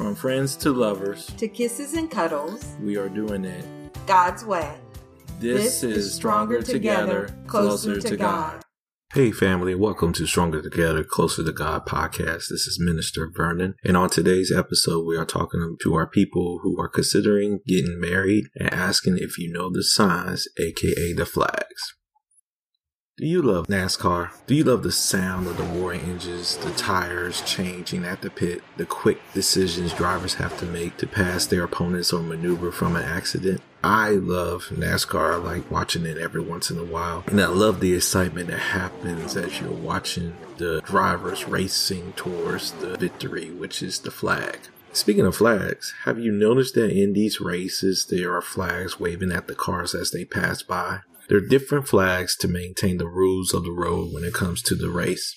From friends to lovers, to kisses and cuddles, we are doing it God's way. This, is Stronger Together, Closer to God. Hey, family, welcome to Stronger Together, Closer to God podcast. This is Minister Vernon. And on today's episode, we are talking to our people who are considering getting married and asking if you know the signs, aka the flags. Do you love NASCAR? Do you love the sound of the roaring engines, the tires changing at the pit, the quick decisions drivers have to make to pass their opponents or maneuver from an accident? I love NASCAR. I like watching it every once in a while. And I love the excitement that happens as you're watching the drivers racing towards the victory, which is the flag. Speaking of flags, have you noticed that in these races there are flags waving at the cars as they pass by? There are different flags to maintain the rules of the road when it comes to the race.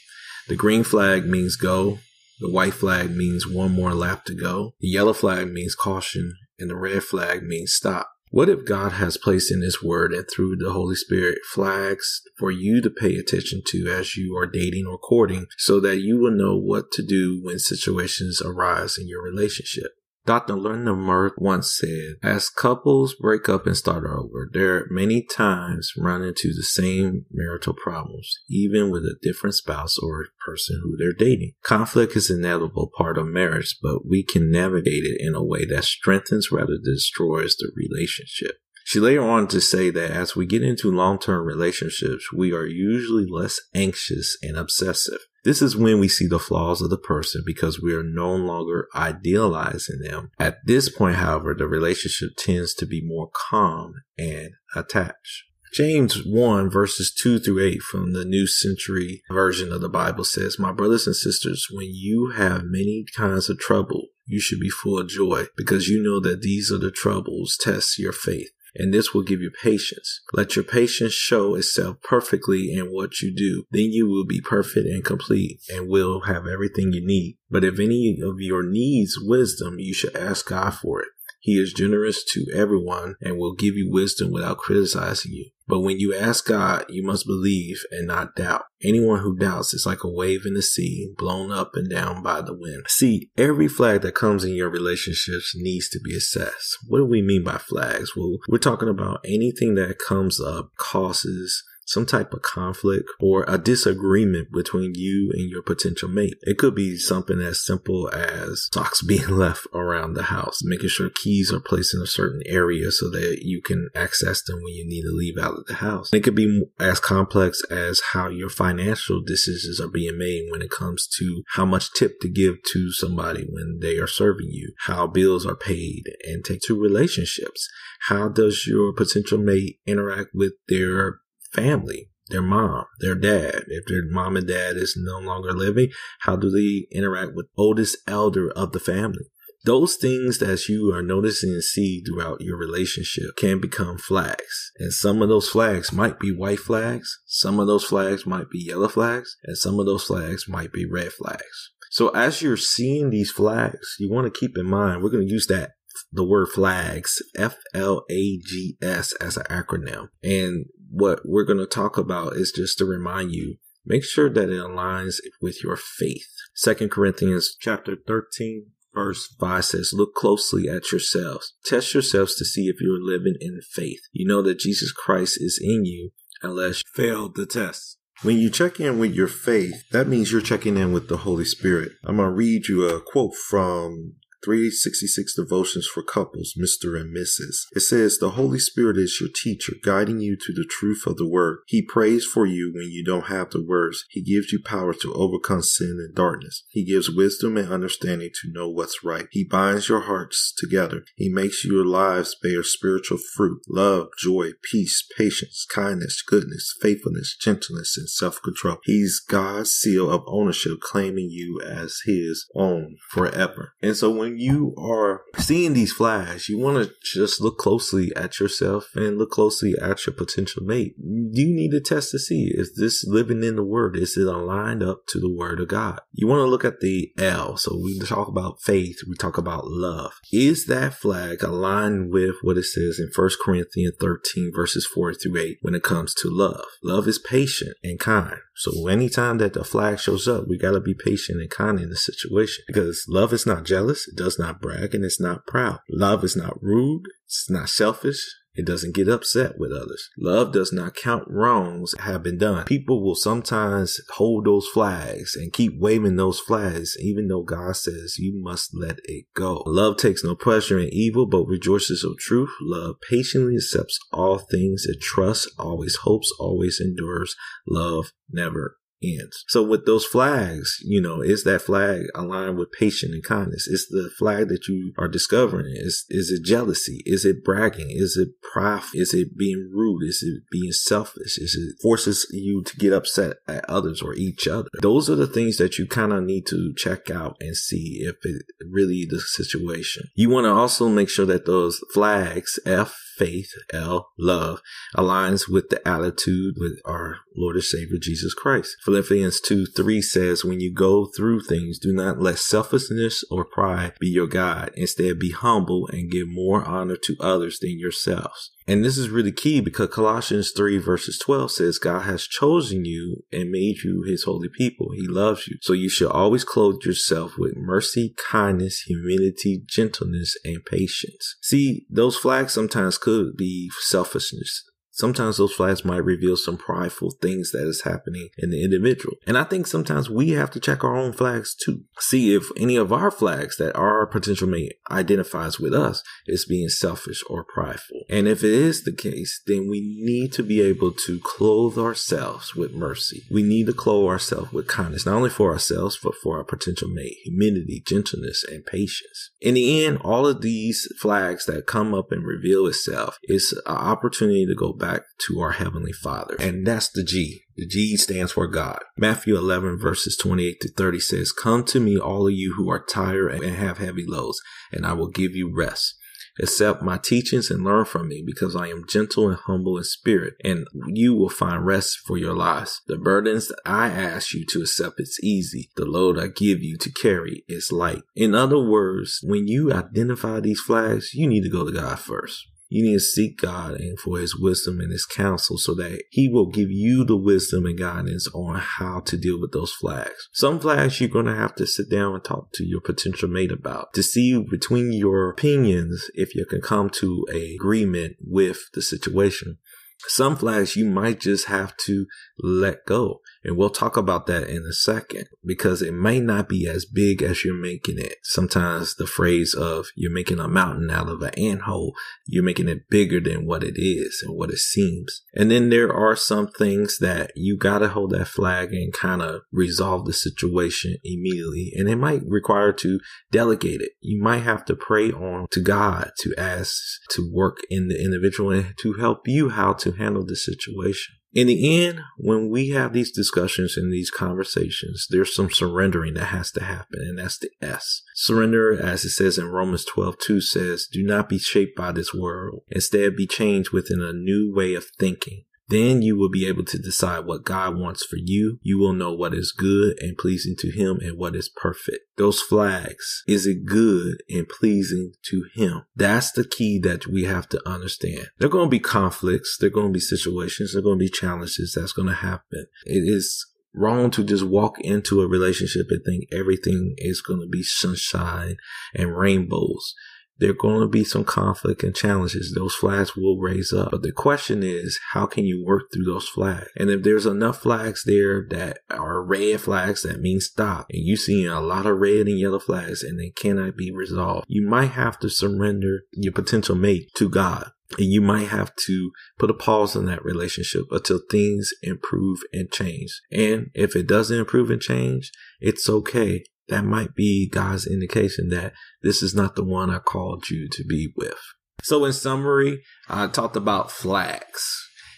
The green flag means go. The white flag means one more lap to go. The yellow flag means caution and the red flag means stop. What if God has placed in His Word and through the Holy Spirit flags for you to pay attention to as you are dating or courting so that you will know what to do when situations arise in your relationship? Dr. Linda Merck once said, as couples break up and start over, there many times run into the same marital problems, even with a different spouse or person who they're dating. Conflict is an inevitable part of marriage, but we can navigate it in a way that strengthens rather than destroys the relationship. She later on to say that as we get into long term relationships, we are usually less anxious and obsessive. This is when we see the flaws of the person because we are no longer idealizing them. At this point, however, the relationship tends to be more calm and attached. James 1 verses 2 through 8 from the New Century Version of the Bible says, My brothers and sisters, when you have many kinds of trouble, you should be full of joy because you know that these are the troubles test your faith and this will give you patience. Let your patience show itself perfectly in what you do. Then you will be perfect and complete and will have everything you need. But if any of your needs wisdom, you should ask God for it. He is generous to everyone and will give you wisdom without criticizing you. But when you ask God, you must believe and not doubt. Anyone who doubts is like a wave in the sea, blown up and down by the wind. See, every flag that comes in your relationships needs to be assessed. What do we mean by flags? Well, we're talking about anything that comes up causes some type of conflict or a disagreement between you and your potential mate. It could be something as simple as socks being left around the house, making sure keys are placed in a certain area so that you can access them when you need to leave out of the house. It could be as complex as how your financial decisions are being made when it comes to how much tip to give to somebody when they are serving you, how bills are paid, and take to relationships. How does your potential mate interact with their family, their mom, their dad. If their mom and dad is no longer living, how do they interact with oldest elder of the family? Those things that you are noticing and see throughout your relationship can become flags. And some of those flags might be white flags. Some of those flags might be yellow flags. And some of those flags might be red flags. So as you're seeing these flags, you want to keep in mind, we're going to use that the word flags, F L A G S as an acronym. And what we're going to talk about is just to remind you, make sure that it aligns with your faith. Second Corinthians chapter 13 verse 5 says, Look closely at yourselves. Test yourselves to see if you're living in faith. You know that Jesus Christ is in you unless you fail the test. When you check in with your faith, that means you're checking in with the Holy Spirit. I'm going to read you a quote from 366 Devotions for Couples, Mr. and Mrs. It says, The Holy Spirit is your teacher, guiding you to the truth of the Word. He prays for you when you don't have the words. He gives you power to overcome sin and darkness. He gives wisdom and understanding to know what's right. He binds your hearts together. He makes your lives bear spiritual fruit love, joy, peace, patience, kindness, goodness, faithfulness, gentleness, and self control. He's God's seal of ownership, claiming you as His own forever. And so when when you are seeing these flags, you want to just look closely at yourself and look closely at your potential mate. You need to test to see is this living in the word? Is it aligned up to the word of God? You want to look at the L. So we talk about faith. We talk about love. Is that flag aligned with what it says in 1 Corinthians 13 verses 4 through 8 when it comes to love? Love is patient and kind. So anytime that the flag shows up, we got to be patient and kind in the situation because love is not jealous. It does not brag, and it's not proud. Love is not rude. It's not selfish. It doesn't get upset with others. Love does not count wrongs that have been done. People will sometimes hold those flags and keep waving those flags, even though God says you must let it go. Love takes no pleasure in evil, but rejoices of truth. Love patiently accepts all things. It trusts, always hopes, always endures. Love never ends. So with those flags, you know, is that flag aligned with patience and kindness? Is the flag that you are discovering is is it jealousy? Is it bragging? Is it pride? Is it being rude? Is it being selfish? Is it forces you to get upset at others or each other? Those are the things that you kind of need to check out and see if it really the situation. You want to also make sure that those flags F faith, L, love, aligns with the attitude with our Lord and Savior Jesus Christ. Philippians 2 3 says, When you go through things, do not let selfishness or pride be your guide. Instead, be humble and give more honor to others than yourselves. And this is really key because Colossians 3 verses 12 says God has chosen you and made you his holy people. He loves you. So you should always clothe yourself with mercy, kindness, humility, gentleness, and patience. See, those flags sometimes could be selfishness, Sometimes those flags might reveal some prideful things that is happening in the individual. And I think sometimes we have to check our own flags too. See if any of our flags that our potential mate identifies with us is being selfish or prideful. And if it is the case, then we need to be able to clothe ourselves with mercy. We need to clothe ourselves with kindness, not only for ourselves, but for our potential mate, humility, gentleness, and patience. In the end, all of these flags that come up and reveal itself is an opportunity to go back to our Heavenly Father. And that's the G. The G stands for God. Matthew 11 verses 28 to 30 says, Come to me, all of you who are tired and have heavy loads, and I will give you rest. Accept my teachings and learn from me because I am gentle and humble in spirit and you will find rest for your lives. The burdens that I ask you to accept is easy. The load I give you to carry is light. In other words, when you identify these flags, you need to go to God first. You need to seek God and for his wisdom and his counsel so that he will give you the wisdom and guidance on how to deal with those flags. Some flags you're going to have to sit down and talk to your potential mate about to see between your opinions if you can come to a agreement with the situation. Some flags you might just have to let go. And we'll talk about that in a second because it may not be as big as you're making it. Sometimes the phrase of you're making a mountain out of an ant hole, you're making it bigger than what it is and what it seems. And then there are some things that you gotta hold that flag and kind of resolve the situation immediately. And it might require to delegate it. You might have to pray on to God to ask to work in the individual and to help you how to handle the situation. In the end, when we have these discussions and these conversations, there's some surrendering that has to happen, and that's the S. Surrender, as it says in Romans 12 2, says, Do not be shaped by this world. Instead, be changed within a new way of thinking. Then you will be able to decide what God wants for you. You will know what is good and pleasing to Him and what is perfect. Those flags, is it good and pleasing to Him? That's the key that we have to understand. There are going to be conflicts. There are going to be situations. There are going to be challenges that's going to happen. It is wrong to just walk into a relationship and think everything is going to be sunshine and rainbows there are going to be some conflict and challenges. Those flags will raise up. But the question is, how can you work through those flags? And if there's enough flags there that are red flags, that mean stop. And you see a lot of red and yellow flags and they cannot be resolved. You might have to surrender your potential mate to God. And you might have to put a pause on that relationship until things improve and change. And if it doesn't improve and change, it's okay that might be God's indication that this is not the one I called you to be with. So in summary, I talked about flags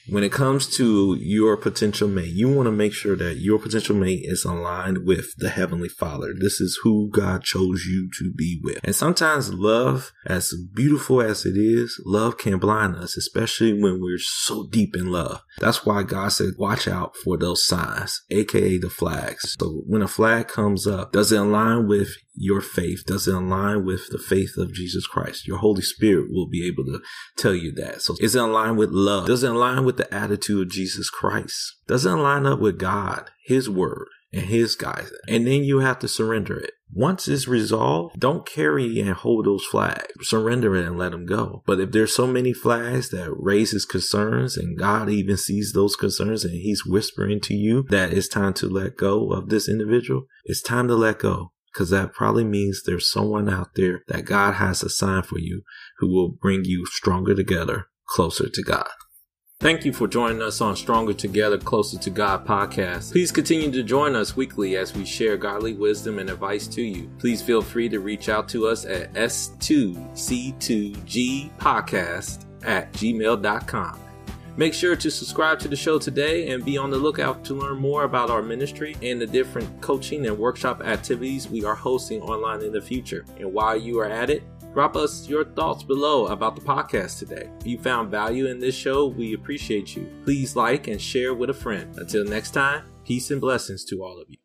when it comes to your potential mate, you want to make sure that your potential mate is aligned with the Heavenly Father. This is who God chose you to be with. And sometimes love, as beautiful as it is, love can blind us, especially when we're so deep in love. That's why God said, watch out for those signs, aka the flags. So when a flag comes up, does it align with your faith? Does it align with the faith of Jesus Christ? Your Holy Spirit will be able to tell you that. So is it in line with love? Does it align with the attitude of Jesus Christ? Does it line up with God, His word? and his guidance. And then you have to surrender it. Once it's resolved, don't carry and hold those flags. Surrender it and let them go. But if there's so many flags that raises concerns and God even sees those concerns and he's whispering to you that it's time to let go of this individual, it's time to let go because that probably means there's someone out there that God has assigned for you who will bring you stronger together, closer to God. Thank you for joining us on Stronger Together, Closer to God podcast. Please continue to join us weekly as we share godly wisdom and advice to you. Please feel free to reach out to us at s2c2g podcast at gmail.com. Make sure to subscribe to the show today and be on the lookout to learn more about our ministry and the different coaching and workshop activities we are hosting online in the future. And while you are at it, drop us your thoughts below about the podcast today. If you found value in this show, we appreciate you. Please like and share with a friend. Until next time, peace and blessings to all of you.